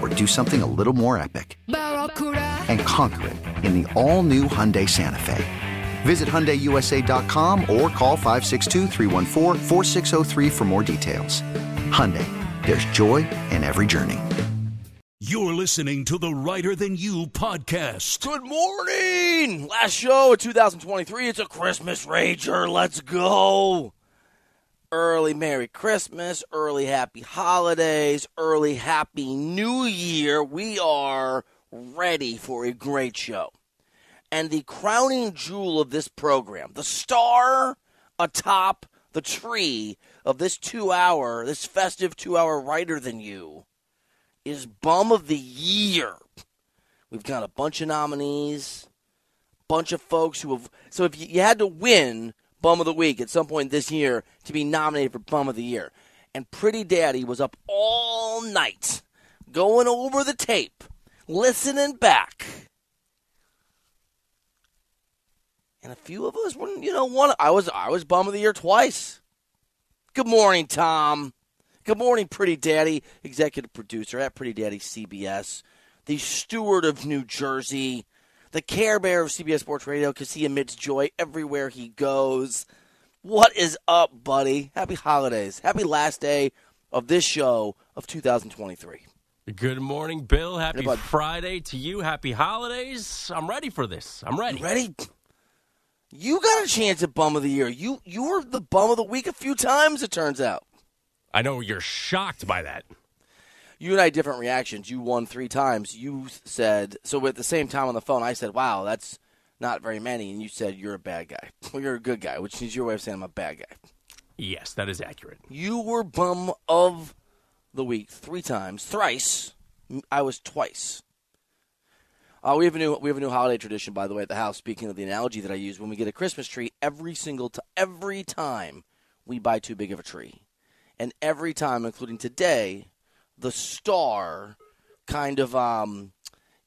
or do something a little more epic? And conquer it in the all new Hyundai Santa Fe. Visit HyundaiUSA.com or call 562 for more details. Hyundai, there's joy in every journey. You're listening to the Reiter Than You podcast. Good morning! Last show of 2023. It's a Christmas Rager. Let's go! Early Merry Christmas, early Happy Holidays, early Happy New Year. We are ready for a great show. And the crowning jewel of this program, the star atop the tree of this two hour, this festive two hour Reiter Than You, is Bum of the Year. We've got a bunch of nominees, bunch of folks who have. So if you had to win Bum of the Week at some point this year to be nominated for Bum of the Year, and Pretty Daddy was up all night going over the tape listening back. And a few of us wouldn't, you know, one I was I was bum of the year twice. Good morning, Tom. Good morning, Pretty Daddy, executive producer at Pretty Daddy CBS, the steward of New Jersey, the Care Bear of CBS Sports Radio, because he emits joy everywhere he goes. What is up, buddy? Happy holidays. Happy last day of this show of 2023. Good morning, Bill. Happy hey, Friday to you. Happy holidays. I'm ready for this. I'm ready. You ready? You got a chance at bum of the year. You you were the bum of the week a few times. It turns out. I know you're shocked by that. You and I had different reactions. You won three times. You said so at the same time on the phone. I said, "Wow, that's not very many," and you said, "You're a bad guy. Well, you're a good guy," which is your way of saying I'm a bad guy. Yes, that is accurate. You were bum of the week three times, thrice. I was twice. Uh, we have a new we have a new holiday tradition, by the way, at the house. Speaking of the analogy that I use, when we get a Christmas tree, every single t- every time we buy too big of a tree, and every time, including today, the star kind of um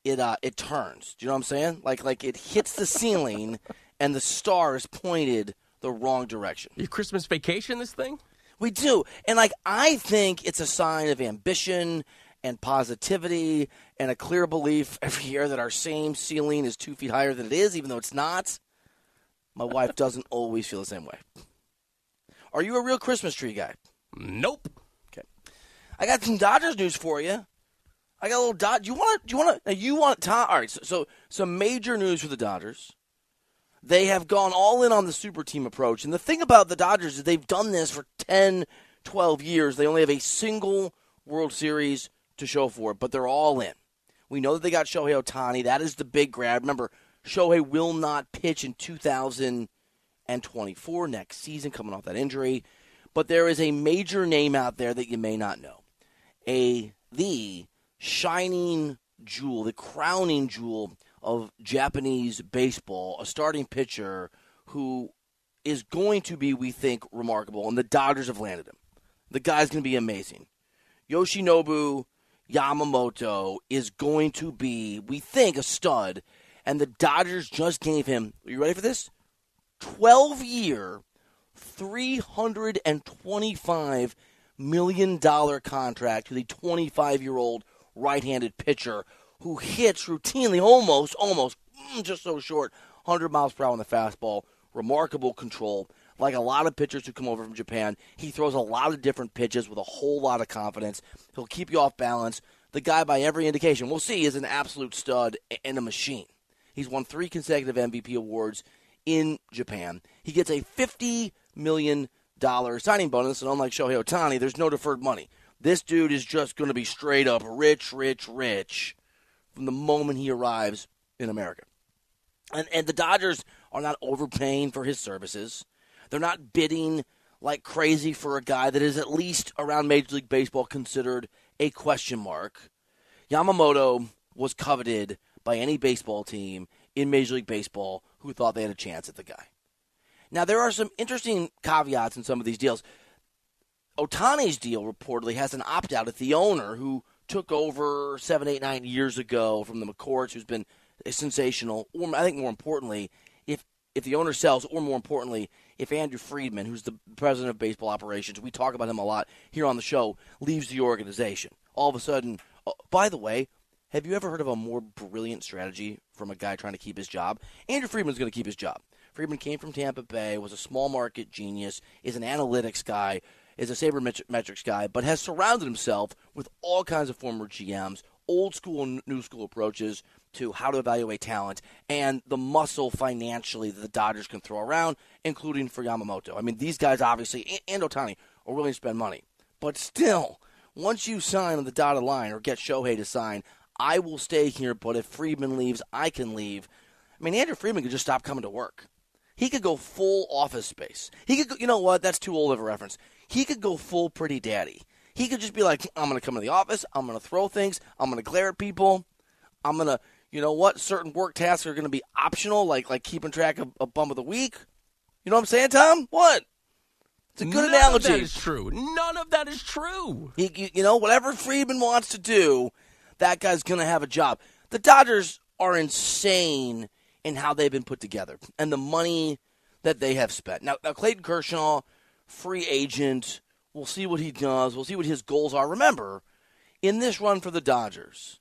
it uh it turns. Do you know what I'm saying? Like like it hits the ceiling, and the star is pointed the wrong direction. Your Christmas vacation, this thing. We do. And like I think it's a sign of ambition and positivity and a clear belief every year that our same ceiling is two feet higher than it is, even though it's not. My wife doesn't always feel the same way. Are you a real Christmas tree guy? Nope. I got some Dodgers news for you. I got a little Dodge. Do you want to? You want to? You want Tom? All right. So, so some major news for the Dodgers. They have gone all in on the super team approach. And the thing about the Dodgers is they've done this for 10, 12 years. They only have a single World Series to show for it, but they're all in. We know that they got Shohei Ohtani. That is the big grab. Remember, Shohei will not pitch in 2024 next season, coming off that injury. But there is a major name out there that you may not know. A the shining jewel, the crowning jewel of Japanese baseball, a starting pitcher who is going to be, we think, remarkable, and the Dodgers have landed him. The guy's going to be amazing. Yoshinobu Yamamoto is going to be, we think, a stud, and the Dodgers just gave him, are you ready for this? 12 year, $325 million dollar contract to the 25 year old right handed pitcher who hits routinely, almost, almost, mm, just so short, 100 miles per hour on the fastball. Remarkable control. Like a lot of pitchers who come over from Japan, he throws a lot of different pitches with a whole lot of confidence. He'll keep you off balance. The guy, by every indication, we'll see, is an absolute stud and a machine. He's won three consecutive MVP awards in Japan. He gets a $50 million signing bonus, and unlike Shohei Ohtani, there's no deferred money. This dude is just going to be straight up rich, rich, rich from the moment he arrives in America. And, and the Dodgers are not overpaying for his services. They're not bidding like crazy for a guy that is at least around Major League Baseball considered a question mark. Yamamoto was coveted by any baseball team in Major League Baseball who thought they had a chance at the guy. Now, there are some interesting caveats in some of these deals. Ohtani's deal reportedly has an opt out at the owner who took over seven, eight, nine years ago from the McCourts, who's been sensational. Or I think more importantly, if if the owner sells, or more importantly, if Andrew Friedman, who's the president of baseball operations, we talk about him a lot here on the show, leaves the organization, all of a sudden. Oh, by the way, have you ever heard of a more brilliant strategy from a guy trying to keep his job? Andrew Friedman's going to keep his job. Friedman came from Tampa Bay, was a small market genius, is an analytics guy, is a sabermetrics guy, but has surrounded himself with all kinds of former GMs, old school and new school approaches to how to evaluate talent and the muscle financially that the Dodgers can throw around, including for Yamamoto. I mean, these guys obviously, and Ohtani are willing to spend money. But still, once you sign on the dotted line or get Shohei to sign, I will stay here, but if Friedman leaves, I can leave. I mean, Andrew Friedman could just stop coming to work. He could go full office space. He could, go, you know what? That's too old of a reference. He could go full pretty daddy. He could just be like, I'm going to come to the office. I'm going to throw things. I'm going to glare at people. I'm going to, you know what? Certain work tasks are going to be optional, like like keeping track of a bum of the week. You know what I'm saying, Tom? What? It's a good None analogy. Of that is true. None of that is true. He, you, you know, whatever Friedman wants to do, that guy's going to have a job. The Dodgers are insane in how they've been put together and the money that they have spent. Now, now Clayton Kershaw, free agent. We'll see what he does. We'll see what his goals are. Remember, in this run for the Dodgers,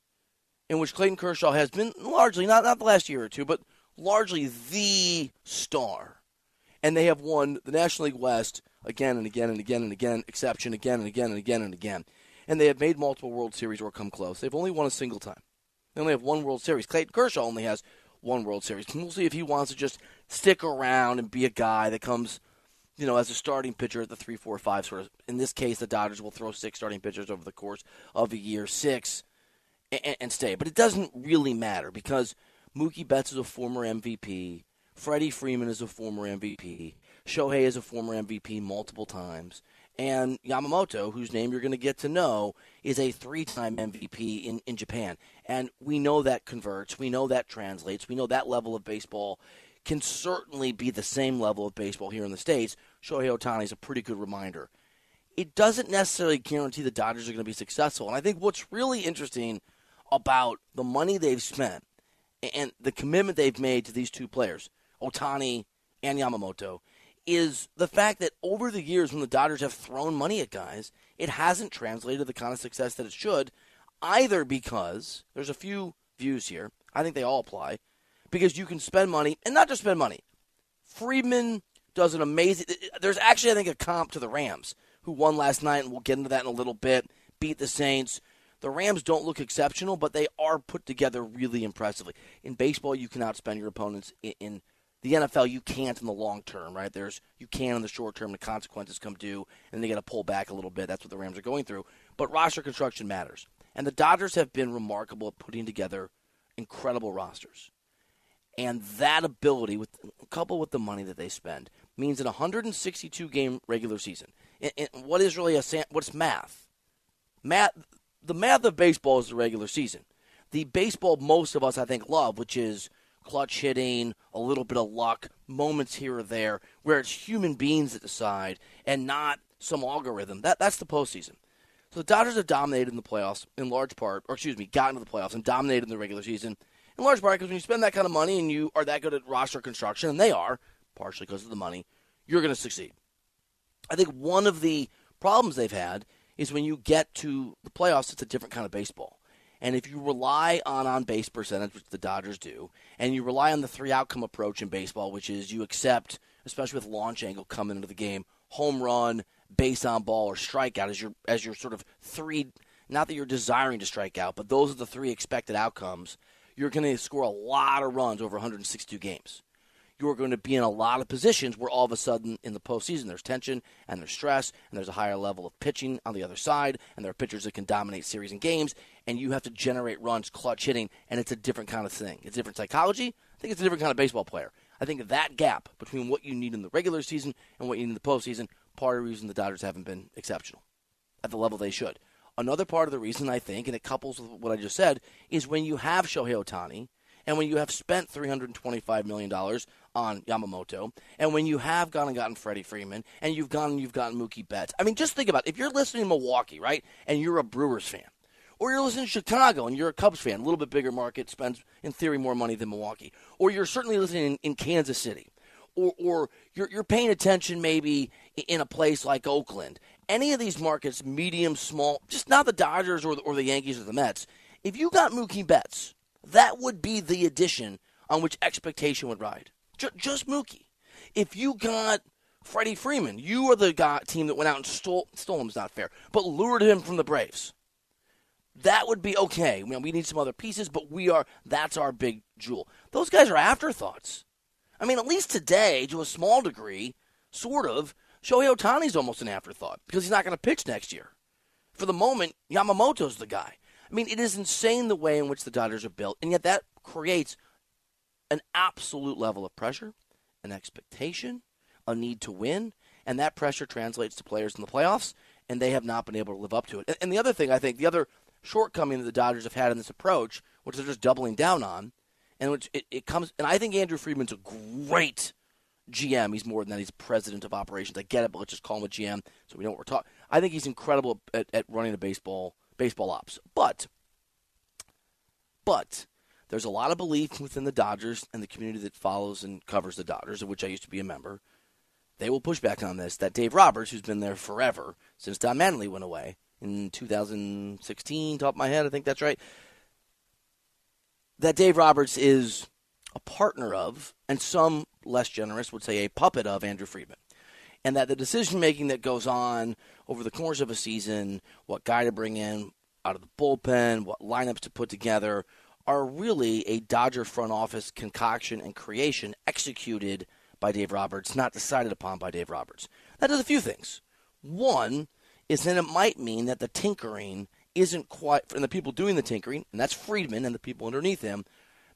in which Clayton Kershaw has been largely, not, not the last year or two, but largely the star. And they have won the National League West again and again and again and again, exception again and again and again and again. And they have made multiple World Series or come close. They've only won a single time. They only have one World Series. Clayton Kershaw only has one World Series. And we'll see if he wants to just stick around and be a guy that comes, you know, as a starting pitcher at the three, four, five sort of. In this case, the Dodgers will throw six starting pitchers over the course of a year, six, and, and stay. But it doesn't really matter because Mookie Betts is a former MVP. Freddie Freeman is a former MVP. Shohei is a former MVP multiple times. And Yamamoto, whose name you're going to get to know, is a three time MVP in, in Japan. And we know that converts. We know that translates. We know that level of baseball can certainly be the same level of baseball here in the States. Shohei Ohtani is a pretty good reminder. It doesn't necessarily guarantee the Dodgers are going to be successful. And I think what's really interesting about the money they've spent and the commitment they've made to these two players, Ohtani and Yamamoto, is the fact that over the years when the Dodgers have thrown money at guys, it hasn't translated the kind of success that it should, either because there's a few views here. I think they all apply. Because you can spend money, and not just spend money. Friedman does an amazing. There's actually, I think, a comp to the Rams, who won last night, and we'll get into that in a little bit. Beat the Saints. The Rams don't look exceptional, but they are put together really impressively. In baseball, you cannot spend your opponents in, in the NFL, you can't in the long term, right? There's you can in the short term. The consequences come due, and they got to pull back a little bit. That's what the Rams are going through. But roster construction matters, and the Dodgers have been remarkable at putting together incredible rosters. And that ability, with coupled with the money that they spend, means in a 162 game regular season. what is really a what's math? Math. The math of baseball is the regular season. The baseball most of us, I think, love, which is clutch hitting, a little bit of luck, moments here or there, where it's human beings that decide and not some algorithm. That that's the postseason. So the Dodgers have dominated in the playoffs in large part, or excuse me, gotten to the playoffs and dominated in the regular season in large part because when you spend that kind of money and you are that good at roster construction, and they are partially because of the money, you're going to succeed. I think one of the problems they've had is when you get to the playoffs, it's a different kind of baseball. And if you rely on on base percentage, which the Dodgers do, and you rely on the three outcome approach in baseball, which is you accept, especially with launch angle coming into the game, home run, base on ball, or strikeout as your as your sort of three. Not that you're desiring to strike out, but those are the three expected outcomes. You're going to score a lot of runs over 162 games you're going to be in a lot of positions where all of a sudden in the postseason there's tension and there's stress and there's a higher level of pitching on the other side and there are pitchers that can dominate series and games and you have to generate runs, clutch hitting, and it's a different kind of thing. It's different psychology. I think it's a different kind of baseball player. I think that gap between what you need in the regular season and what you need in the postseason, part of the reason the Dodgers haven't been exceptional at the level they should. Another part of the reason I think, and it couples with what I just said, is when you have Shohei Ohtani – and when you have spent $325 million on Yamamoto, and when you have gone and gotten Freddie Freeman, and you've gone and you've gotten Mookie Betts. I mean, just think about it. If you're listening to Milwaukee, right, and you're a Brewers fan, or you're listening to Chicago and you're a Cubs fan, a little bit bigger market, spends in theory more money than Milwaukee, or you're certainly listening in, in Kansas City, or, or you're, you're paying attention maybe in a place like Oakland. Any of these markets, medium, small, just not the Dodgers or the, or the Yankees or the Mets. If you got Mookie Betts, that would be the addition on which expectation would ride. J- just Mookie. If you got Freddie Freeman, you are the guy, team that went out and stole, stole him's not fair, but lured him from the Braves. That would be okay. We need some other pieces, but we are, that's our big jewel. Those guys are afterthoughts. I mean, at least today, to a small degree, sort of, Shohei Ohtani's almost an afterthought because he's not going to pitch next year. For the moment, Yamamoto's the guy. I mean, it is insane the way in which the Dodgers are built, and yet that creates an absolute level of pressure, an expectation, a need to win, and that pressure translates to players in the playoffs, and they have not been able to live up to it. And, the other thing, I think, the other shortcoming that the Dodgers have had in this approach, which they're just doubling down on, and which it, it comes, and I think Andrew Friedman's a great GM. He's more than that. He's president of operations. I get it, but let's just call him a GM so we know what we're talking. I think he's incredible at, at running a baseball baseball ops. But, but there's a lot of belief within the Dodgers and the community that follows and covers the Dodgers, of which I used to be a member. They will push back on this. That Dave Roberts, who's been there forever since Don Mattingly went away in 2016, top of my head, I think that's right. That Dave Roberts is a partner of, and some less generous would say a puppet of Andrew Friedman and that the decision making that goes on over the course of a season, what guy to bring in out of the bullpen, what lineups to put together, are really a Dodger front office concoction and creation executed by Dave Roberts, not decided upon by Dave Roberts. That does a few things. One is that it might mean that the tinkering isn't quite, and the people doing the tinkering, and that's Friedman and the people underneath him,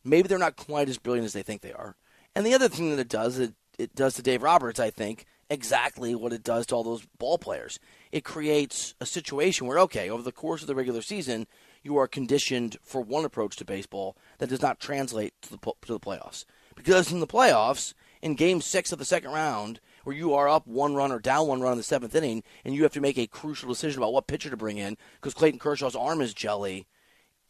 maybe they're not quite as brilliant as they think they are. And the other thing that it does, it, it does to Dave Roberts, I think, exactly what it does to all those ball players. It creates a situation where, okay, over the course of the regular season, you are conditioned for one approach to baseball that does not translate to the, to the playoffs. Because in the playoffs, in game six of the second round, where you are up one run or down one run in the seventh inning, and you have to make a crucial decision about what pitcher to bring in because Clayton Kershaw's arm is jelly,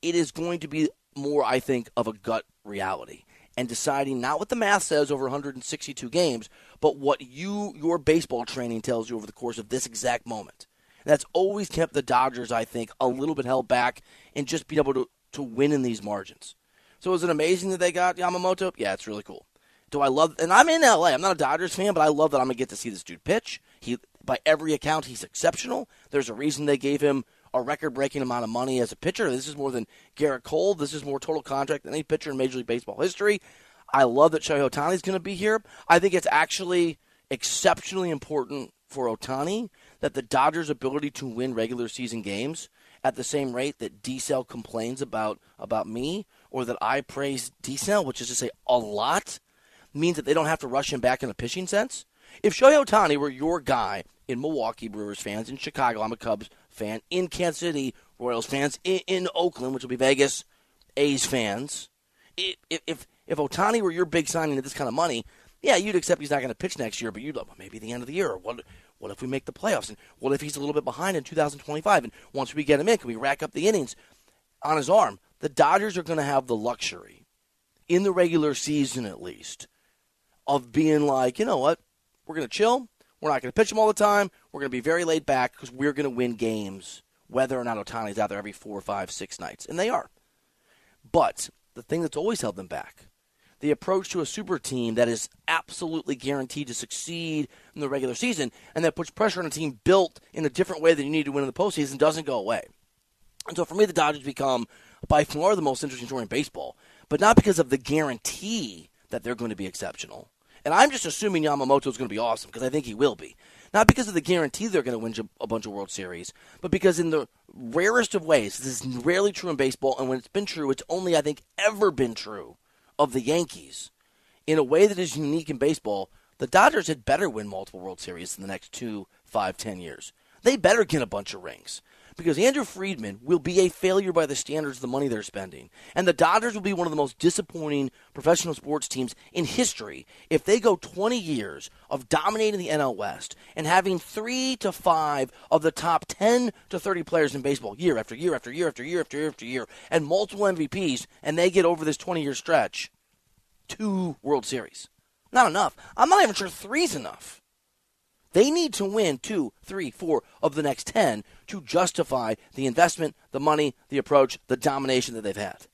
it is going to be more, I think, of a gut reality and deciding not what the math says over 162 games, but what you your baseball training tells you over the course of this exact moment. And that's always kept the Dodgers, I think, a little bit held back and just being able to, to win in these margins. So is it amazing that they got Yamamoto? Yeah, it's really cool. Do I love and I'm in LA. I'm not a Dodgers fan, but I love that I'm gonna get to see this dude pitch. He by every account he's exceptional. There's a reason they gave him a record breaking amount of money as a pitcher. This is more than Gerrit Cole. This is more total contract than any pitcher in Major League Baseball history. I love that Shohei Ohtani is going to be here. I think it's actually exceptionally important for Ohtani that the Dodgers' ability to win regular season games at the same rate that D-Cell complains about about me or that I praise D-Cell, which is to say a lot, means that they don't have to rush him back in a pitching sense. If Shohei Ohtani were your guy in Milwaukee Brewers fans, in Chicago, I'm a Cubs fan, in Kansas City Royals fans, in, in Oakland, which will be Vegas A's fans, if, if if Ohtani were your big signing at this kind of money, yeah, you'd accept he's not going to pitch next year, but you'd like, well, maybe the end of the year. What? What if we make the playoffs? And what if he's a little bit behind in 2025? And once we get him in, can we rack up the innings on his arm? The Dodgers are going to have the luxury, in the regular season at least, of being like, you know what? We're going to chill. We're not going to pitch him all the time. We're going to be very laid back because we're going to win games whether or not Ohtani's out there every four, five, six nights. And they are. But the thing that's always held them back the approach to a super team that is absolutely guaranteed to succeed in the regular season and that puts pressure on a team built in a different way than you need to win in the postseason doesn't go away. And so for me, the Dodgers become by far the most interesting story in baseball, but not because of the guarantee that they're going to be exceptional. And I'm just assuming Yamamoto is going to be awesome because I think he will be. Not because of the guarantee they're going to win a bunch of World Series, but because in the rarest of ways, this is rarely true in baseball, and when it's been true, it's only, I think, ever been true of the Yankees in a way that is unique in baseball. The Dodgers had better win multiple World Series in the next two, five, ten years. They better get a bunch of rings because Andrew Friedman will be a failure by the standards of the money they're spending. And the Dodgers will be one of the most disappointing professional sports teams in history if they go 20 years of dominating the NL West and having three to five of the top 10 to 30 players in baseball year after year after year after year after year after year and multiple MVPs, and they get over this 20 year stretch two World Series. Not enough. I'm not even sure three's enough. They need to win two, three, four of the next 10 to justify the investment, the money, the approach, the domination that they've had.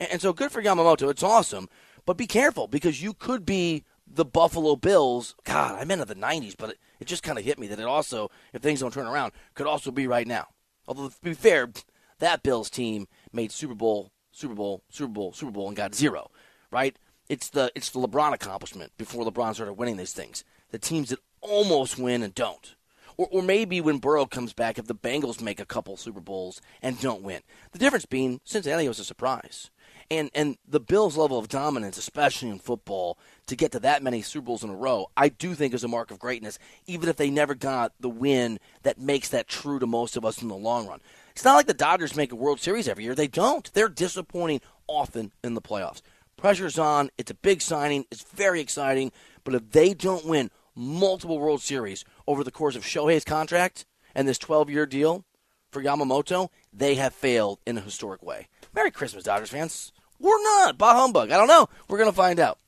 And, and so good for Yamamoto. It's awesome. But be careful because you could be the Buffalo Bills. God, I meant in the 90s, but it, it just kind of hit me that it also, if things don't turn around, could also be right now. Although, to be fair, that Bills team made Super Bowl, Super Bowl, Super Bowl, Super Bowl, and got zero, right? It's the it's the LeBron accomplishment before LeBron started winning these things. The teams that almost win and don't. Or, or maybe when Burrow comes back, if the Bengals make a couple Super Bowls and don't win. The difference being Cincinnati was a surprise. And, and the Bills' level of dominance, especially in football, to get to that many Super Bowls in a row, I do think is a mark of greatness, even if they never got the win that makes that true to most of us in the long run. It's not like the Dodgers make a World Series every year. They don't. They're disappointing often in the playoffs. Pressure's on. It's a big signing. It's very exciting. But if they don't win multiple World Series over the course of Shohei's contract and this 12 year deal for Yamamoto, they have failed in a historic way. Merry Christmas, Dodgers fans. We're not. Bah humbug. I don't know. We're going to find out.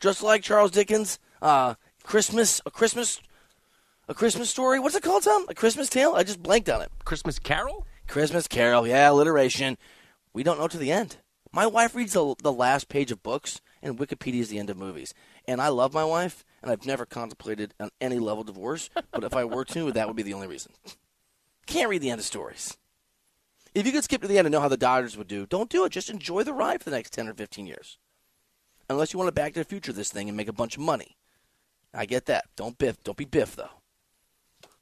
Just like Charles Dickens, uh, Christmas, a Christmas, a Christmas story. What's it called, Tom? A Christmas tale? I just blanked on it. Christmas Carol? Christmas Carol. Yeah, alliteration. We don't know to the end. My wife reads the, the last page of books, and Wikipedia is the end of movies. And I love my wife, and I've never contemplated on any level divorce. but if I were to, that would be the only reason. Can't read the end of stories. If you could skip to the end and know how the Dodgers would do, don't do it. Just enjoy the ride for the next 10 or 15 years. Unless you want to back to the future this thing and make a bunch of money. I get that. Don't biff. Don't be biff, though.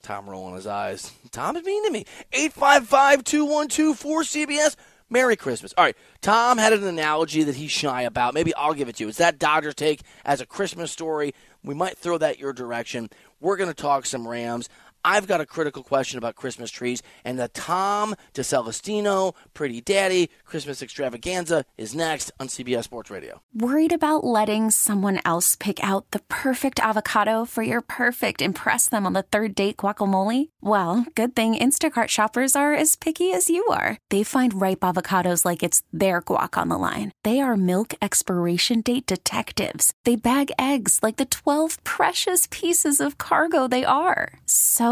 Tom rolling his eyes. Tom is mean to me. 855 212 4CBS. Merry Christmas. All right, Tom had an analogy that he's shy about. Maybe I'll give it to you. It's that Dodgers take as a Christmas story. We might throw that your direction. We're going to talk some Rams. I've got a critical question about Christmas trees, and the Tom DeCelestino Pretty Daddy Christmas Extravaganza is next on CBS Sports Radio. Worried about letting someone else pick out the perfect avocado for your perfect impress them on the third date guacamole? Well, good thing Instacart shoppers are as picky as you are. They find ripe avocados like it's their guac on the line. They are milk expiration date detectives. They bag eggs like the 12 precious pieces of cargo they are. So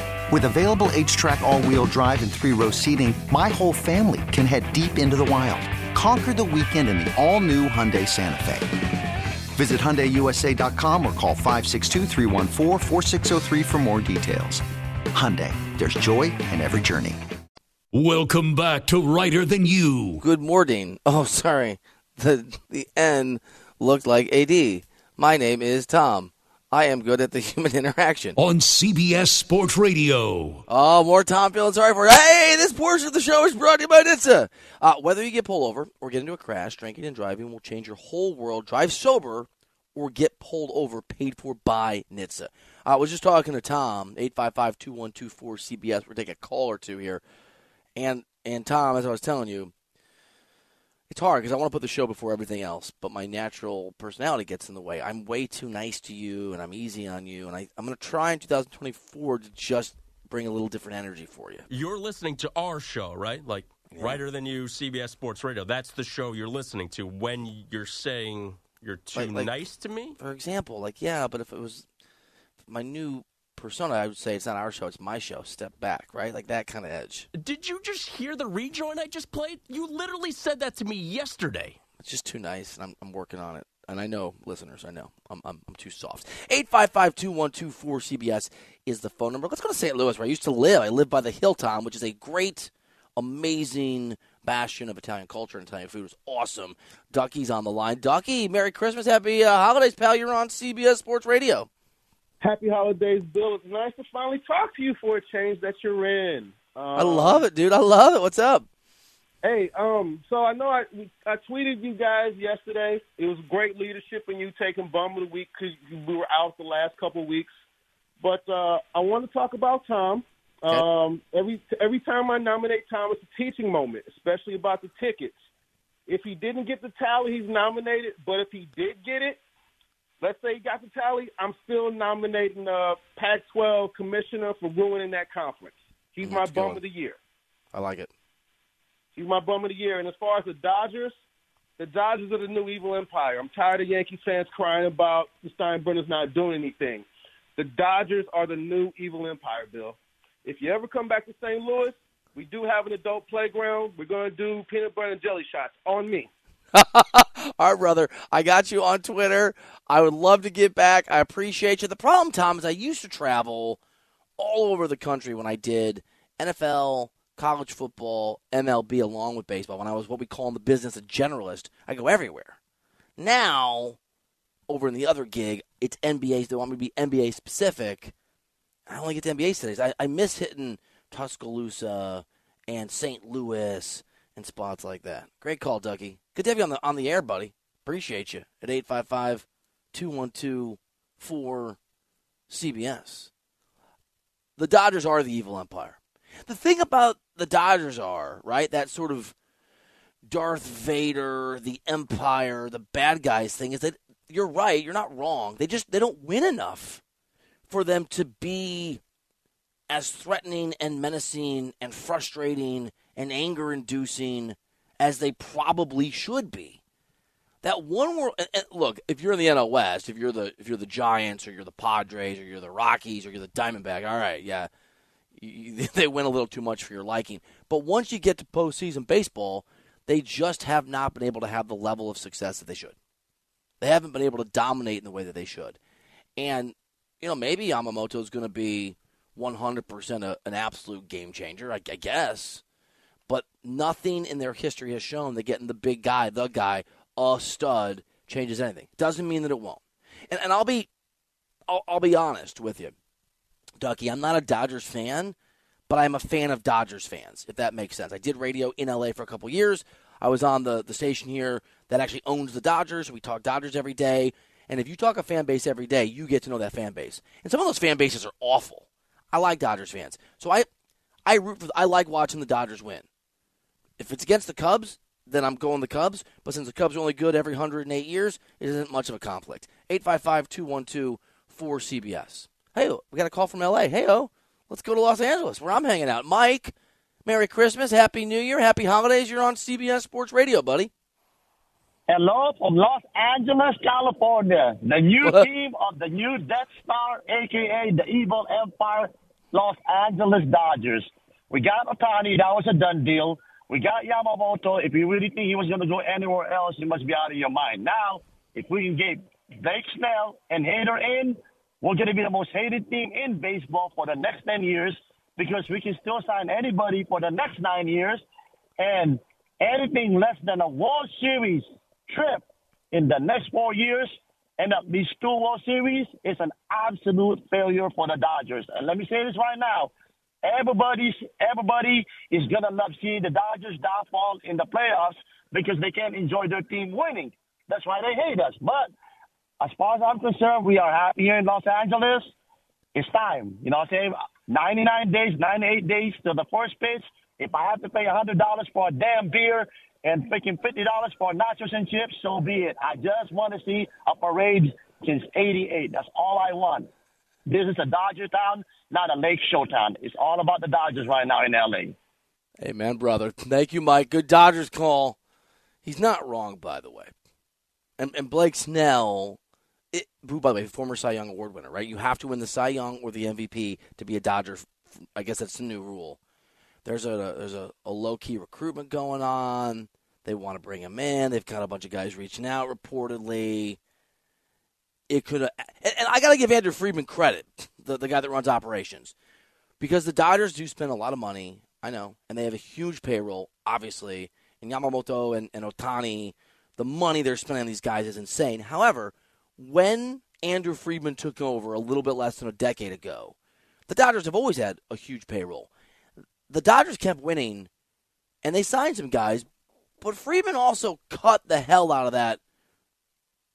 With available HTRAC all-wheel drive and three-row seating, my whole family can head deep into the wild. Conquer the weekend in the all-new Hyundai Santa Fe. Visit HyundaiUSA.com or call 562 for more details. Hyundai, there's joy in every journey. Welcome back to Reiter Than You. Good morning. Oh, sorry. The the N looked like AD. My name is Tom. I am good at the human interaction. On CBS Sports Radio. Oh, more Tom feeling sorry for Hey, this portion of the show is brought to you by NHTSA. Uh, whether you get pulled over or get into a crash, drinking and driving will change your whole world. Drive sober or get pulled over, paid for by NHTSA. I was just talking to Tom, 855-2124-CBS. We're taking a call or two here. And, and Tom, as I was telling you, it's hard because I want to put the show before everything else, but my natural personality gets in the way. I'm way too nice to you, and I'm easy on you, and I, I'm going to try in 2024 to just bring a little different energy for you. You're listening to our show, right? Like yeah. Reiter Than You, CBS Sports Radio. That's the show you're listening to when you're saying you're too like, like, nice to me. For example, like yeah, but if it was my new persona, I would say it's not our show, it's my show. Step back, right? Like that kind of edge. Did you just hear the rejoin I just played? You literally said that to me yesterday. It's just too nice, and I'm, I'm working on it. And I know, listeners, I know I'm, I'm, I'm too soft. 855 2124 CBS is the phone number. Let's go to St. Louis, where I used to live. I live by the Hilltown, which is a great, amazing bastion of Italian culture and Italian food. It was awesome. Ducky's on the line. Ducky, Merry Christmas. Happy uh, holidays, pal. You're on CBS Sports Radio. Happy holidays, Bill. It's nice to finally talk to you for a change that you're in. Um, I love it, dude. I love it. What's up? Hey, um, so I know I I tweeted you guys yesterday. It was great leadership and you taking bum of the week because we were out the last couple of weeks. But uh, I want to talk about Tom. Okay. Um, every every time I nominate Tom, it's a teaching moment, especially about the tickets. If he didn't get the tally, he's nominated. But if he did get it, let's say he got the tally, I'm still nominating uh, the Pac-12 commissioner for ruining that conference. He's my bum of the year. I like it. He's my bum of the year. And as far as the Dodgers, the Dodgers are the new evil empire. I'm tired of Yankee fans crying about the Steinbrenners not doing anything. The Dodgers are the new evil empire, Bill. If you ever come back to St. Louis, we do have an adult playground. We're going to do peanut butter and jelly shots on me. All right, brother. I got you on Twitter. I would love to get back. I appreciate you. The problem, Tom, is I used to travel all over the country when I did NFL, college football, MLB, along with baseball. When I was what we call in the business a generalist, I go everywhere. Now, over in the other gig, it's NBA. They want me to be NBA specific. I only get to NBA studies. I, I miss hitting Tuscaloosa and St. Louis and spots like that. Great call, Ducky. Good to have you on the on the air, buddy. Appreciate you at 855 212 4 CBS. The Dodgers are the evil empire. The thing about the Dodgers are, right, that sort of Darth Vader, the empire, the bad guys thing is that you're right, you're not wrong. They just they don't win enough for them to be as threatening and menacing and frustrating and anger inducing as they probably should be. That one world look, if you're in the NL West, if you're the if you're the Giants or you're the Padres or you're the Rockies or you're the Diamondback, all right, yeah, you, they win a little too much for your liking. But once you get to postseason baseball, they just have not been able to have the level of success that they should. They haven't been able to dominate in the way that they should. And, you know, maybe Yamamoto is going to be 100% a, an absolute game changer, I, I guess but nothing in their history has shown that getting the big guy, the guy, a stud, changes anything. Doesn't mean that it won't. And, and I'll be, I'll, I'll be honest with you, Ducky. I'm not a Dodgers fan, but I'm a fan of Dodgers fans. If that makes sense. I did radio in LA for a couple years. I was on the the station here that actually owns the Dodgers. We talk Dodgers every day. And if you talk a fan base every day, you get to know that fan base. And some of those fan bases are awful. I like Dodgers fans. So I I root for I like watching the Dodgers win. If it's against the Cubs, then I'm going the Cubs. But since the Cubs are only good every 108 years, it isn't much of a conflict. 855 212 4CBS. Hey, we got a call from LA. Hey, oh, let's go to Los Angeles where I'm hanging out. Mike, Merry Christmas, Happy New Year, Happy Holidays. You're on CBS Sports Radio, buddy. Hello from Los Angeles, California. The new team of the new Death Star, a.k.a. the Evil Empire, Los Angeles Dodgers. We got Ohtani. That was a done deal. We got Yamamoto. If you really think he was going to go anywhere else, you must be out of your mind. Now, if we can get Blake Snell and Hader in, we're going to be the most hated team in baseball for the next 10 years because we can still sign anybody for the next nine years. And anything less than a World Series trip in the next four years and up these two World Series is an absolute failure for the Dodgers. And let me say this right now. Everybody's everybody is gonna love seeing the Dodgers downfall in the playoffs because they can't enjoy their team winning. That's why they hate us. But as far as I'm concerned, we are happy here in Los Angeles. It's time. You know what I'm saying? 99 days, 98 days to the first pitch. If I have to pay $100 for a damn beer and freaking $50 for nachos and chips, so be it. I just want to see a parade since 88. That's all I want. This is a Dodger town, not a lake show town. It's all about the Dodgers right now in LA. Amen, brother. Thank you, Mike. Good Dodgers call. He's not wrong, by the way. And, and Blake Snell, it, who, by the way, former Cy Young Award winner, right? You have to win the Cy Young or the MVP to be a Dodger. I guess that's the new rule. There's a there's a, a low key recruitment going on. They want to bring him in. They've got a bunch of guys reaching out reportedly. It could, and, and I got to give Andrew Friedman credit, the, the guy that runs operations, because the Dodgers do spend a lot of money. I know, and they have a huge payroll, obviously. And Yamamoto and, and Ohtani, the money they're spending on these guys is insane. However, when Andrew Friedman took over a little bit less than a decade ago, the Dodgers have always had a huge payroll. The Dodgers kept winning, and they signed some guys, but Friedman also cut the hell out of that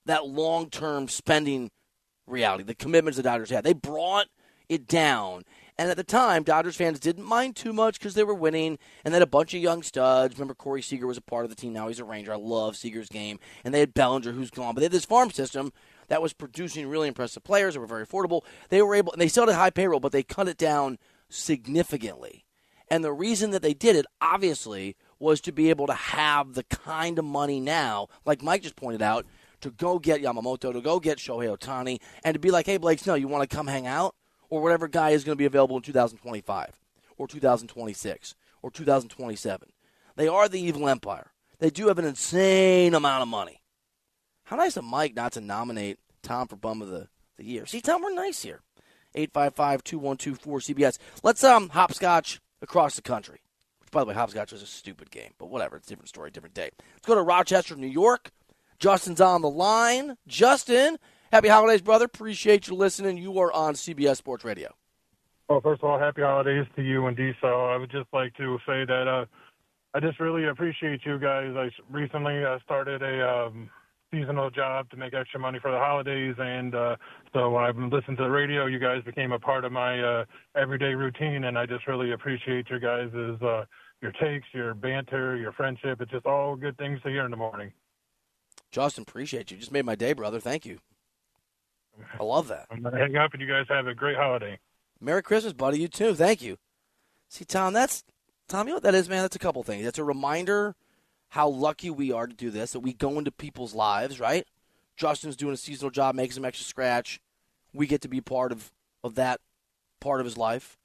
that long term spending reality, the commitments the Dodgers had. They brought it down. And at the time, Dodgers fans didn't mind too much because they were winning, and they had a bunch of young studs. Remember, Corey Seager was a part of the team. Now he's a Ranger. I love Seager's game. And they had Bellinger, who's gone. But they had this farm system that was producing really impressive players. that were very affordable. They were able, and they still had a high payroll, but they cut it down significantly. And the reason that they did it, obviously, was to be able to have the kind of money now, like Mike just pointed out, to go get Yamamoto, to go get Shohei Ohtani, and to be like, hey, Blake Snell, you want to come hang out? Or whatever guy is going to be available in 2025, or 2026, or 2027. They are the evil empire. They do have an insane amount of money. How nice of Mike not to nominate Tom for Bum of the, the Year. See, Tom, we're nice here. 855 2124 CBS. Let's um hopscotch across the country. Which, by the way, hopscotch was a stupid game, but whatever. It's a different story, different day. Let's go to Rochester, New York. Justin's on the line. Justin, happy holidays, brother. Appreciate you listening. You are on CBS Sports Radio. Well, first of all, happy holidays to you and D-Cell. I would just like to say that uh, I just really appreciate you guys. I recently uh, started a um, seasonal job to make extra money for the holidays, and uh, so I've been listening to the radio. You guys became a part of my uh, everyday routine, and I just really appreciate your guys' uh, your takes, your banter, your friendship. It's just all good things to hear in the morning. Justin, appreciate you. Just made my day, brother. Thank you. I love that. I'm gonna hang up, and you guys have a great holiday. Merry Christmas, buddy. You too. Thank you. See, Tom, that's Tom. You know what that is, man? That's a couple things. That's a reminder how lucky we are to do this. That we go into people's lives, right? Justin's doing a seasonal job, makes some extra scratch. We get to be part of of that part of his life.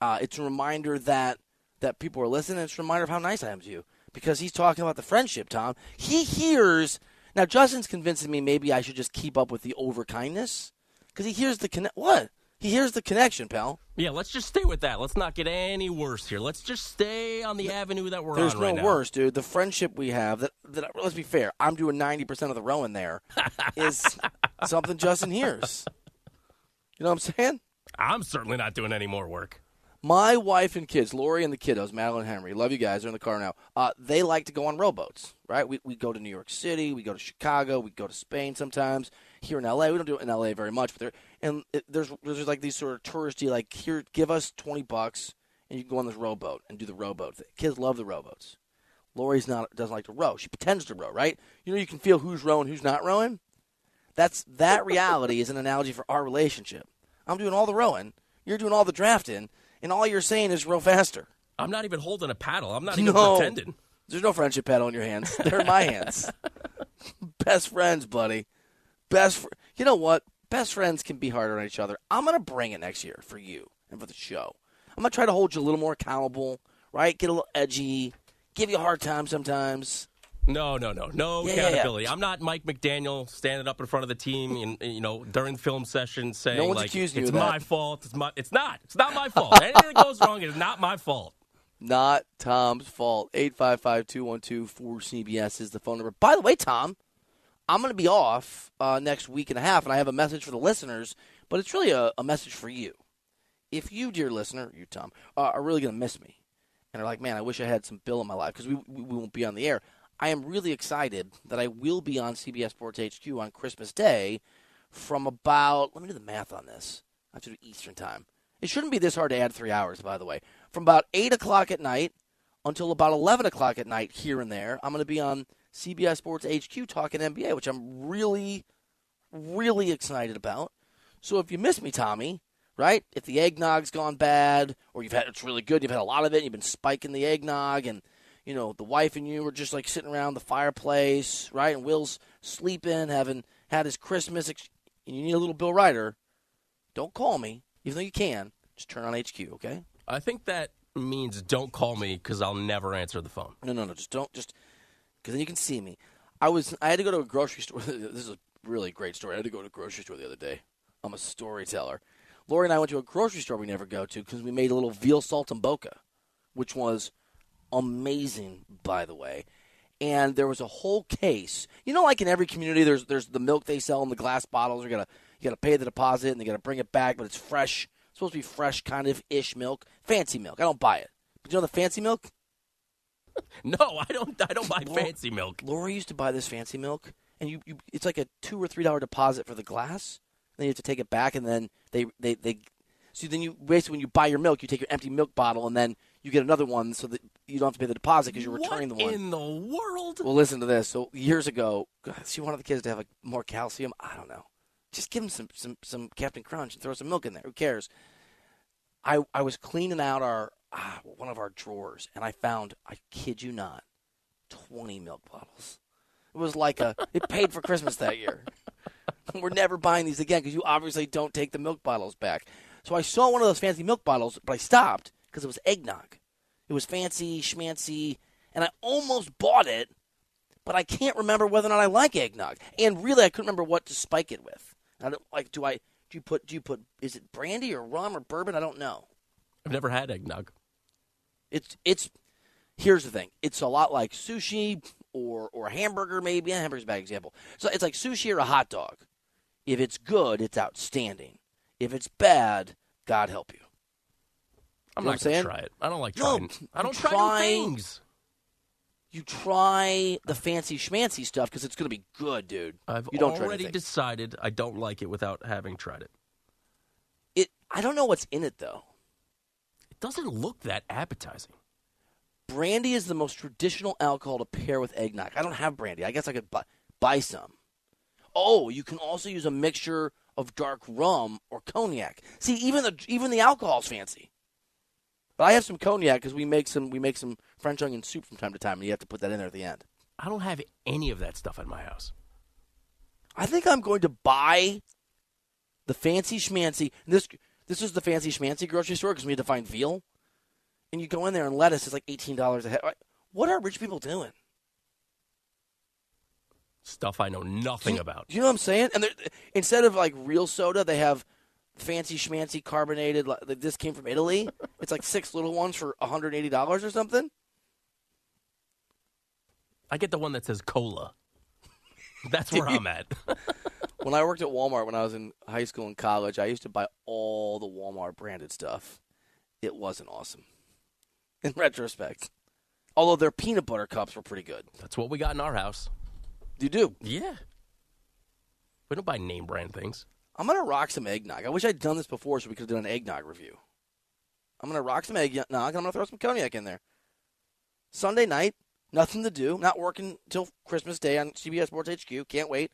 Uh, it's a reminder that that people are listening. It's a reminder of how nice I am to you because he's talking about the friendship, Tom. He hears now. Justin's convincing me maybe I should just keep up with the over kindness because he hears the connect. What? He hears the connection, pal. Yeah, let's just stay with that. Let's not get any worse here. Let's just stay on the avenue that we're There's on no right now. worse, dude. The friendship we have. That, that let's be fair. I'm doing ninety percent of the rowing there. is something Justin hears. You know what I'm saying? I'm certainly not doing any more work. My wife and kids, Lori and the kiddos, Madeline Henry, love you guys. They're in the car now. Uh, they like to go on rowboats, right? We, we go to New York City, we go to Chicago, we go to Spain sometimes. Here in LA, we don't do it in LA very much, but and it, there's there's like these sort of touristy like here, give us twenty bucks and you can go on this rowboat and do the rowboat. thing. Kids love the rowboats. Lori's not doesn't like to row. She pretends to row, right? You know, you can feel who's rowing, who's not rowing. That's that reality is an analogy for our relationship. I'm doing all the rowing, you're doing all the drafting, and all you're saying is row faster. I'm not even holding a paddle. I'm not even No. pretending. There's no friendship paddle in your hands. They're my hands. Best friends, buddy. Best. Fr- you know what? Best friends can be harder on each other. I'm gonna bring it next year for you and for the show. I'm gonna try to hold you a little more accountable, right? Get a little edgy, give you a hard time sometimes. No, no, no, no Yeah, yeah, yeah. accountability. I'm not Mike McDaniel standing up in front of the team and you know during film session saying No like it's of that." my fault. It's my. It's not. It's not my fault. Anything that goes wrong is not my fault. Not Tom's fault. 855-212-4CBS is the phone number. By the way, Tom, I'm going to be off uh, next week and a half, and I have a message for the listeners, but it's really a, a message for you. If you, dear listener, you, Tom, uh, are really going to miss me and are like, man, I wish I had some Bill in my life because we, we won't be on the air, I am really excited that I will be on CBS Sports HQ on Christmas Day from about, let me do the math on this. I have to do Eastern time. It shouldn't be this hard to add three hours, by the way. From about 8 o'clock at night until about 11 o'clock at night here and there, I'm going to be on CBS Sports HQ talking NBA, which I'm really, really excited about. So if you miss me, Tommy, right? If the eggnog's gone bad, or you've had it's really good, you've had a lot of it, and you've been spiking the eggnog, and you know the wife and you were just like sitting around the fireplace, right? And Will's sleeping, having had his Christmas, ex- and you need a little Bill Reiter. Don't call me, even though you can. Just turn on HQ, okay? I think that means don't call me because I'll never answer the phone. No, no, no. Just don't. Just because then you can see me. I was. I had to go to a grocery store. this is a really great story. I had to go to a grocery store the other day. I'm a storyteller. Lori and I went to a grocery store we never go to because we made a little veal saltimbocca, which was amazing, by the way. And there was a whole case. You know, like in every community, there's there's the milk they sell in the glass bottles. You gotta you gotta pay the deposit and they gotta bring it back, but it's fresh. It's supposed to be fresh, kind of ish milk, fancy milk. I don't buy it. But you know the fancy milk? No, I don't. I don't buy Lori- fancy milk. Laura used to buy this fancy milk, and you, you it's like a two or three dollar deposit for the glass. Then you have to take it back, and then they they they. So then you basically when you buy your milk, you take your empty milk bottle, and then you get another one, so that you don't have to pay the deposit because you're returning what the one. in the world? Well, listen to this. So years ago, she wanted the kids to have like more calcium. I don't know. Just give them some some some Captain Crunch and throw some milk in there. Who cares? I I was cleaning out our ah, one of our drawers, and I found I kid you not, twenty milk bottles. It was like a it paid for Christmas that year. We're never buying these again because you obviously don't take the milk bottles back. So I saw one of those fancy milk bottles, but I stopped because it was eggnog. It was fancy, schmancy, and I almost bought it, but I can't remember whether or not I like eggnog. And really, I couldn't remember what to spike it with. I don't like. Do I? Do you put? Do you put? Is it brandy or rum or bourbon? I don't know. I've never had eggnog. It's it's. Here's the thing. It's a lot like sushi or or a hamburger. Maybe a hamburger's a bad example. So it's like sushi or a hot dog. If it's good, it's outstanding. If it's bad, God help you. I'm not gonna saying? try it. I don't like trying. No. I don't try, try- new things. You try the fancy schmancy stuff because it's going to be good, dude. I've you don't already decided I don't like it without having tried it. it. I don't know what's in it though. It doesn't look that appetizing. Brandy is the most traditional alcohol to pair with eggnog. I don't have brandy. I guess I could buy, buy some. Oh, you can also use a mixture of dark rum or cognac. See, even the even the alcohol's fancy. But I have some cognac because we make some we make some French onion soup from time to time, and you have to put that in there at the end. I don't have any of that stuff in my house. I think I'm going to buy the fancy schmancy. This this is the fancy schmancy grocery store because we had to find veal, and you go in there and lettuce is like eighteen dollars a head. What are rich people doing? Stuff I know nothing about. Do you know what I'm saying? And instead of like real soda, they have fancy schmancy carbonated. Like like this came from Italy. it's like six little ones for 180 dollars or something. I get the one that says cola. That's where I'm at. When I worked at Walmart when I was in high school and college, I used to buy all the Walmart branded stuff. It wasn't awesome. In retrospect, although their peanut butter cups were pretty good. That's what we got in our house. You do. Yeah. We don't buy name brand things. I'm gonna rock some eggnog. I wish I'd done this before so we could have done an eggnog review. I'm gonna rock some eggnog. And I'm gonna throw some cognac in there. Sunday night, nothing to do. Not working till Christmas Day on CBS Sports HQ. Can't wait.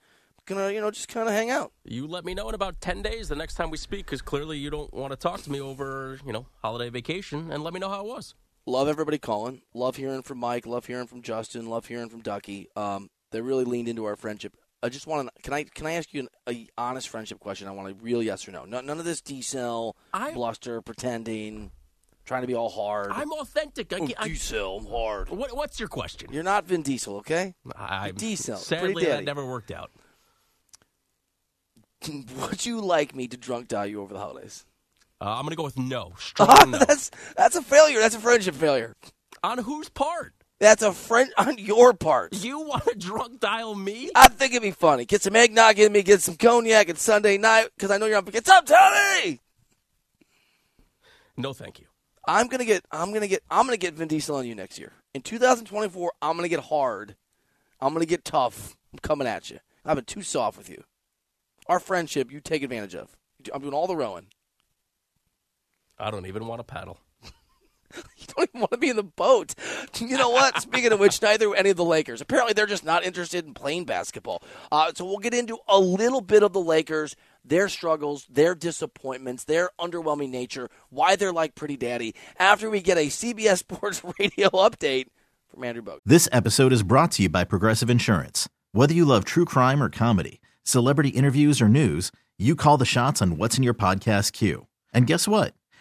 Gonna you know just kind of hang out. You let me know in about 10 days the next time we speak because clearly you don't want to talk to me over, you know, holiday vacation and let me know how it was. Love everybody calling. Love hearing from Mike. Love hearing from Justin. Love hearing from Ducky. Um, they really leaned into our friendship. I just want to. Can I? Can I ask you an a honest friendship question? I want a real yes or no. no none of this D-Cell, I- bluster, pretending. trying to be all hard. I'm authentic. I, oh, I, Diesel, I'm hard. What, what's your question? You're not Vin Diesel, okay? I, Diesel. Sadly, that never worked out. Would you like me to drunk dial you over the holidays? Uh, I'm going to go with no. Strong no. that's that's a failure. That's a friendship failure. On whose part? That's a friend on your part. You want to drunk dial me? I think it'd be funny. Get some eggnog in me, get some cognac it's Sunday night because I know you're on. Get some Tony. No, thank you. I'm gonna get. I'm gonna get. I'm gonna get Vin Diesel on you next year. In 2024, I'm gonna get hard. I'm gonna get tough. I'm coming at you. I've been too soft with you. Our friendship, you take advantage of. I'm doing all the rowing. I don't even want to paddle. You don't even want to be in the boat. You know what? Speaking of which, neither any of the Lakers. Apparently, they're just not interested in playing basketball. Uh, so we'll get into a little bit of the Lakers, their struggles, their disappointments, their underwhelming nature, why they're like Pretty Daddy, after we get a CBS Sports Radio update from Andrew Bogut. This episode is brought to you by Progressive Insurance. Whether you love true crime or comedy, celebrity interviews or news, you call the shots on what's in your podcast queue. And guess what?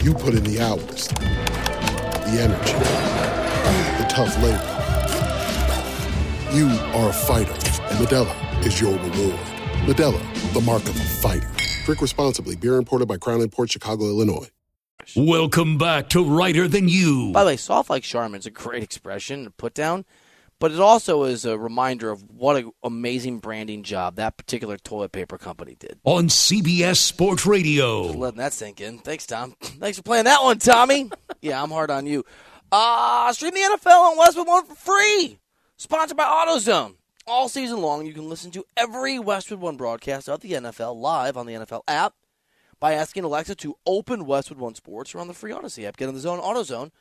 You put in the hours, the energy, the tough labor. You are a fighter, and Modelo is your reward. Modelo, the mark of a fighter. Drink responsibly. Beer imported by Crown Port Chicago, Illinois. Welcome back to Reiter Than You. By the way, soft like Charmin's a great expression to put down, but it also is a reminder of what an amazing branding job that particular toilet paper company did. On CBS Sports Radio. Just letting that sink in. Thanks, Tom. Thanks for playing that one, Tommy. yeah, I'm hard on you. Uh, stream the NFL on Westwood One for free. Sponsored by AutoZone. All season long, you can listen to every Westwood One broadcast of the NFL live on the NFL app by asking Alexa to open Westwood One Sports or on the free Audacy app. Get in the zone, AutoZone.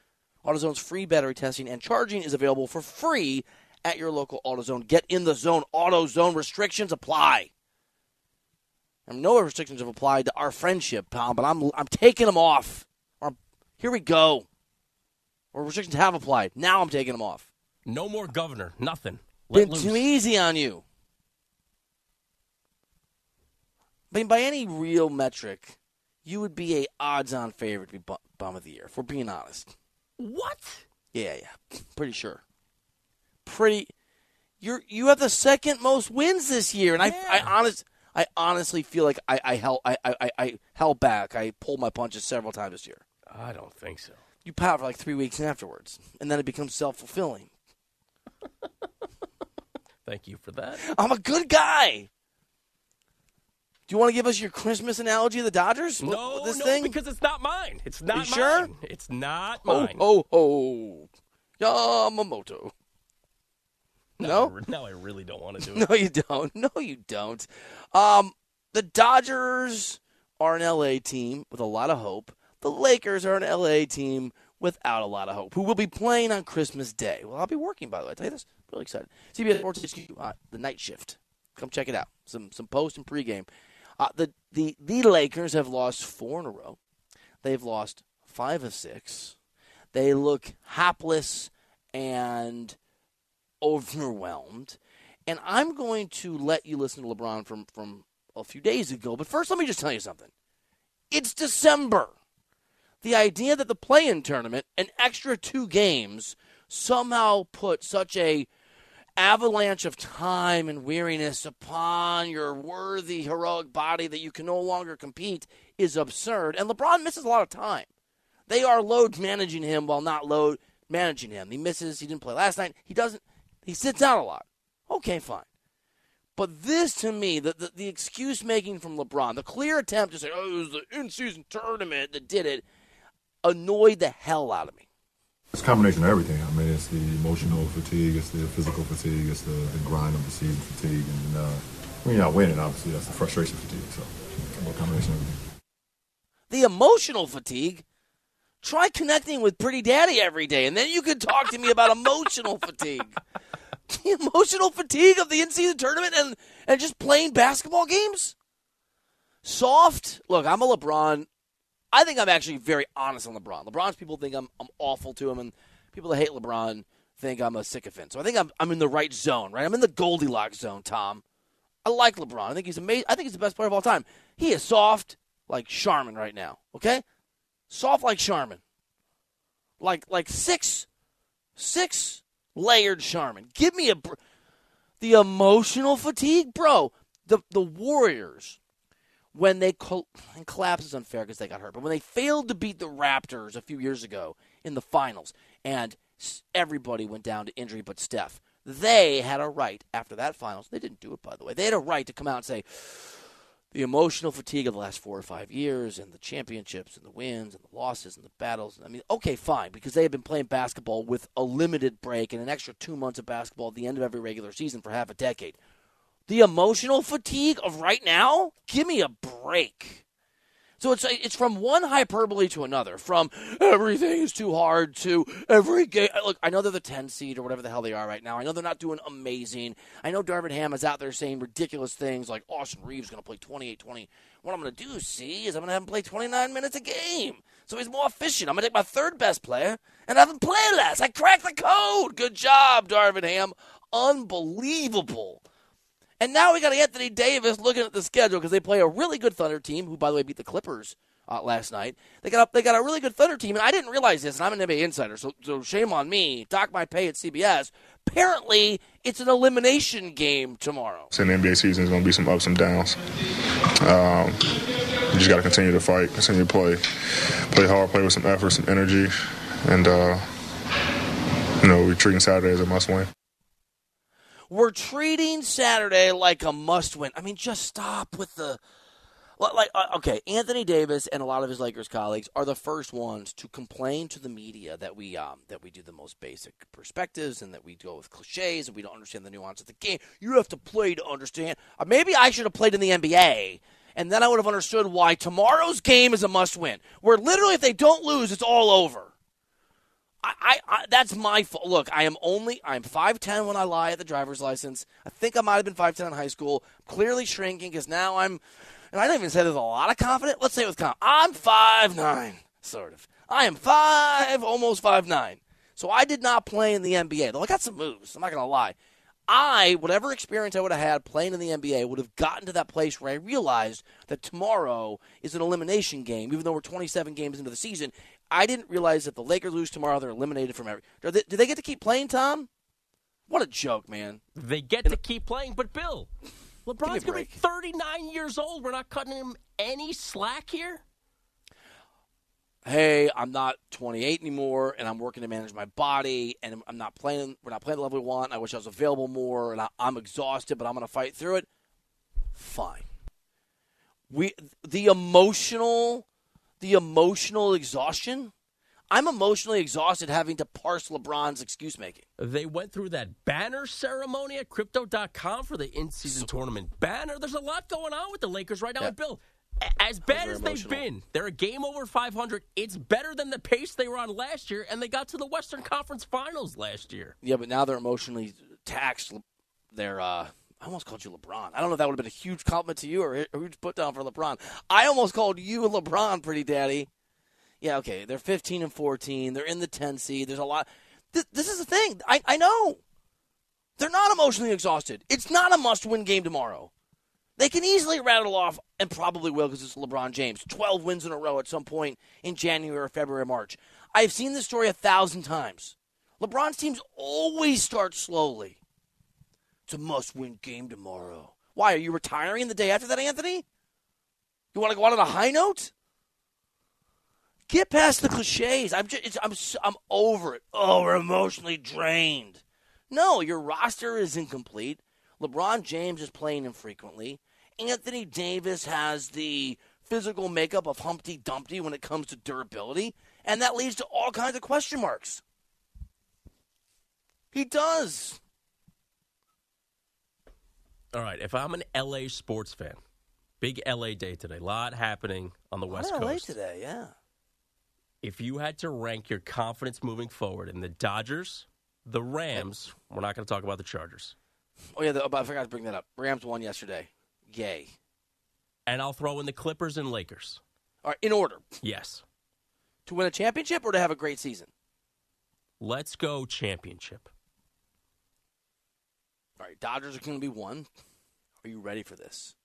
AutoZone's free battery testing and charging is available for free at your local AutoZone. Get in the zone. AutoZone restrictions apply. And no restrictions have applied to our friendship, pal, but I'm I'm taking them off. Or, here we go. Or restrictions have applied. Now I'm taking them off. No more governor. Nothing. Let Been loose. too easy on you. I mean, by any real metric, you would be a odds-on favorite to be bu- bum of the year. If we're being honest. What? Yeah, yeah, pretty sure. Pretty. You're you have the second most wins this year, and I I honest I honestly feel like I I held I, I I held back. I pulled my punches several times this year. I don't think so. You pout for like three weeks afterwards, and then it becomes self fulfilling. Thank you for that. I'm a good guy. Do you want to give us your Christmas analogy of the Dodgers? No, this no, thing? because it's not mine. It's not you sure? mine. It's not Oh, mine. oh, oh. Yamamoto. No? Now I- Now I really don't want to do it. No, you don't. No, you don't. Um, the Dodgers are an LA team with a lot of hope. The Lakers are an LA team without a lot of hope, who will be playing on Christmas Day. Well, I'll be working, by the way. I tell you this. Really excited. CBS Sports HQ, uh, the night shift. Come check it out. Some some post and pregame. Uh, the, the, the Lakers have lost four in a row. They've lost five of six. They look hapless and overwhelmed. And I'm going to let you listen to LeBron from, from a few days ago. But first, let me just tell you something. It's December. The idea that the play in tournament, an extra two games, somehow put such a avalanche of time and weariness upon your worthy, heroic body that you can no longer compete is absurd. And LeBron misses a lot of time. They are load managing him while not load managing him. He misses. He didn't play last night. He doesn't. He sits out a lot. Okay, fine. But this, to me, the, the, the excuse making from LeBron, the clear attempt to say, oh, it was the in season tournament that did it, annoyed the hell out of me. It's a combination of everything. I mean, it's the emotional fatigue, it's the physical fatigue, it's the, the grind of the season fatigue. And uh, when you're not winning, obviously, that's the frustration fatigue. So, a combination of everything. The emotional fatigue? Try connecting with Pretty Daddy every day, and then you can talk to me about emotional fatigue. The emotional fatigue of the in season tournament and, and just playing basketball games? Soft? Look, I'm a LeBron I think I'm actually very honest on LeBron. LeBron's people think I'm I'm awful to him, and people that hate LeBron think I'm a sycophant. So I think I'm I'm in the right zone, right? I'm in the Goldilocks zone, Tom. I like LeBron. I think he's amazing. I think he's the best player of all time. He is soft like Charmin right now. Okay, soft like Charmin. Like like six six layered Charmin. Give me a br- the emotional fatigue, bro. The the Warriors when they col- collapse is unfair because they got hurt, but when they failed to beat the Raptors a few years ago in the finals, and everybody went down to injury but Steph, they had a right after that finals. They didn't do it, by the way. They had a right to come out and say the emotional fatigue of the last four or five years, and the championships, and the wins, and the losses, and the battles. I mean, okay, fine, because they have been playing basketball with a limited break and an extra two months of basketball at the end of every regular season for half a decade. The emotional fatigue of right now? Give me a break. So it's it's from one hyperbole to another, from everything is too hard to every game. Look, I know they're the 10 seed or whatever the hell they are right now. I know they're not doing amazing. I know Darvin Ham is out there saying ridiculous things like Austin Reaves going to play 28 20. What I'm going to do, see, is I'm going to have him play 29 minutes a game. So he's more efficient. I'm going to take my third best player and have him play less. I cracked the code. Good job, Darvin Ham. Unbelievable. And now we got Anthony Davis looking at the schedule because they play a really good Thunder team, who, by the way, beat the Clippers uh, last night. They got a, they got a really good Thunder team, and I didn't realize this, and I'm an NBA insider, so, so shame on me. Dock my pay at CBS. Apparently, it's an elimination game tomorrow. So the NBA season, is going to be some ups and downs. Um, you just got to continue to fight, continue to play, play hard, play with some effort, some energy, and uh, you know we're treating Saturday as a must-win. We're treating Saturday like a must win. I mean, just stop with the. Like, uh, okay, Anthony Davis and a lot of his Lakers colleagues are the first ones to complain to the media that we um, that we do the most basic perspectives and that we go with cliches and we don't understand the nuance of the game. You have to play to understand. Uh, maybe I should have played in the NBA and then I would have understood why tomorrow's game is a must win. Where literally, if they don't lose, it's all over. I, I, I, that's my fault. Look, I am only I'm five ten when I lie at the driver's license. I think I might have been five ten in high school. clearly shrinking because now I'm, and I don't even say there's a lot of confidence. Let's say with confidence, I'm five nine, sort of. I am five, almost five nine. So I did not play in the NBA. Though I got some moves. I'm not gonna lie. I, whatever experience I would have had playing in the NBA, would have gotten to that place where I realized that tomorrow is an elimination game, even though we're 27 games into the season, I didn't realize that the Lakers lose tomorrow, they're eliminated from every. Do they, do they get to keep playing, Tom? What a joke, man. They get to keep playing, but Bill, LeBron's going to be 39 years old. We're not cutting him any slack here. Hey, I'm not 28 anymore, and I'm working to manage my body, and I'm not playing. We're not playing the level we want. I wish I was available more, and I, I'm exhausted, but I'm going to fight through it. Fine. We the emotional the emotional exhaustion. I'm emotionally exhausted having to parse LeBron's excuse making. They went through that banner ceremony at crypto.com for the in season so, tournament banner. There's a lot going on with the Lakers right now. Yeah. Bill, as bad as they've been, they're a game over 500. It's better than the pace they were on last year, and they got to the Western Conference Finals last year. Yeah, but now they're emotionally taxed. They're uh, I almost called you LeBron. I don't know if that would have been a huge compliment to you or a huge put down for LeBron. I almost called you LeBron, pretty daddy. Yeah, okay. They're 15 and 14. They're in the 10 seed. There's a lot. This, this is the thing. I, I know. They're not emotionally exhausted. It's not a must win game tomorrow. They can easily rattle off, and probably will because it's LeBron James, 12 wins in a row at some point in January, or February, or March. I've seen this story a thousand times. LeBron's teams always start slowly. It's a must win game tomorrow. Why? Are you retiring the day after that, Anthony? You want to go out on a high note? Get past the cliches. I'm just, I'm, I'm over it. Oh, we're emotionally drained. No, your roster is incomplete. LeBron James is playing infrequently. Anthony Davis has the physical makeup of Humpty Dumpty when it comes to durability, and that leads to all kinds of question marks. He does. All right, if I'm an LA sports fan, big LA day today, a lot happening on the West Coast. LA today, yeah. If you had to rank your confidence moving forward in the Dodgers, the Rams, we're not going to talk about the Chargers. Oh yeah, the, oh, I forgot to bring that up. Rams won yesterday. Yay. And I'll throw in the Clippers and Lakers. All right, in order. Yes. To win a championship or to have a great season? Let's go championship. All right, Dodgers are going to be one. Are you ready for this?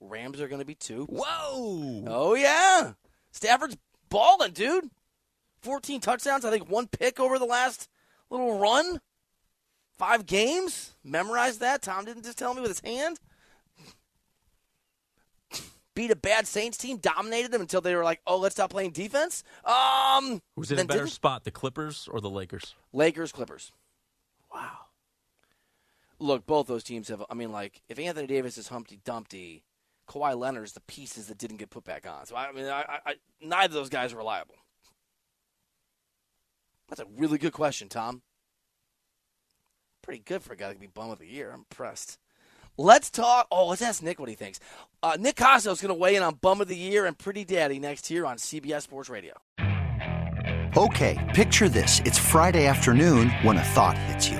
Rams are going to be two. Whoa! Oh yeah, Stafford's balling, dude. Fourteen touchdowns. I think one pick over the last little run. Five games. Memorize that. Tom didn't just tell me with his hand. Beat a bad Saints team, dominated them until they were like, "Oh, let's stop playing defense." Um, who's in a better spot, the Clippers or the Lakers? Lakers, Clippers. Wow. Look, both those teams have. I mean, like, if Anthony Davis is Humpty Dumpty, Kawhi Leonard is the pieces that didn't get put back on. So I mean, I, I, neither of those guys are reliable. That's a really good question, Tom. Pretty good for a guy to be bum of the year. I'm impressed. Let's talk. Oh, let's ask Nick what he thinks. Uh, Nick Kostos is going to weigh in on bum of the year and Pretty Daddy next here on CBS Sports Radio. Okay, picture this: it's Friday afternoon when a thought hits you.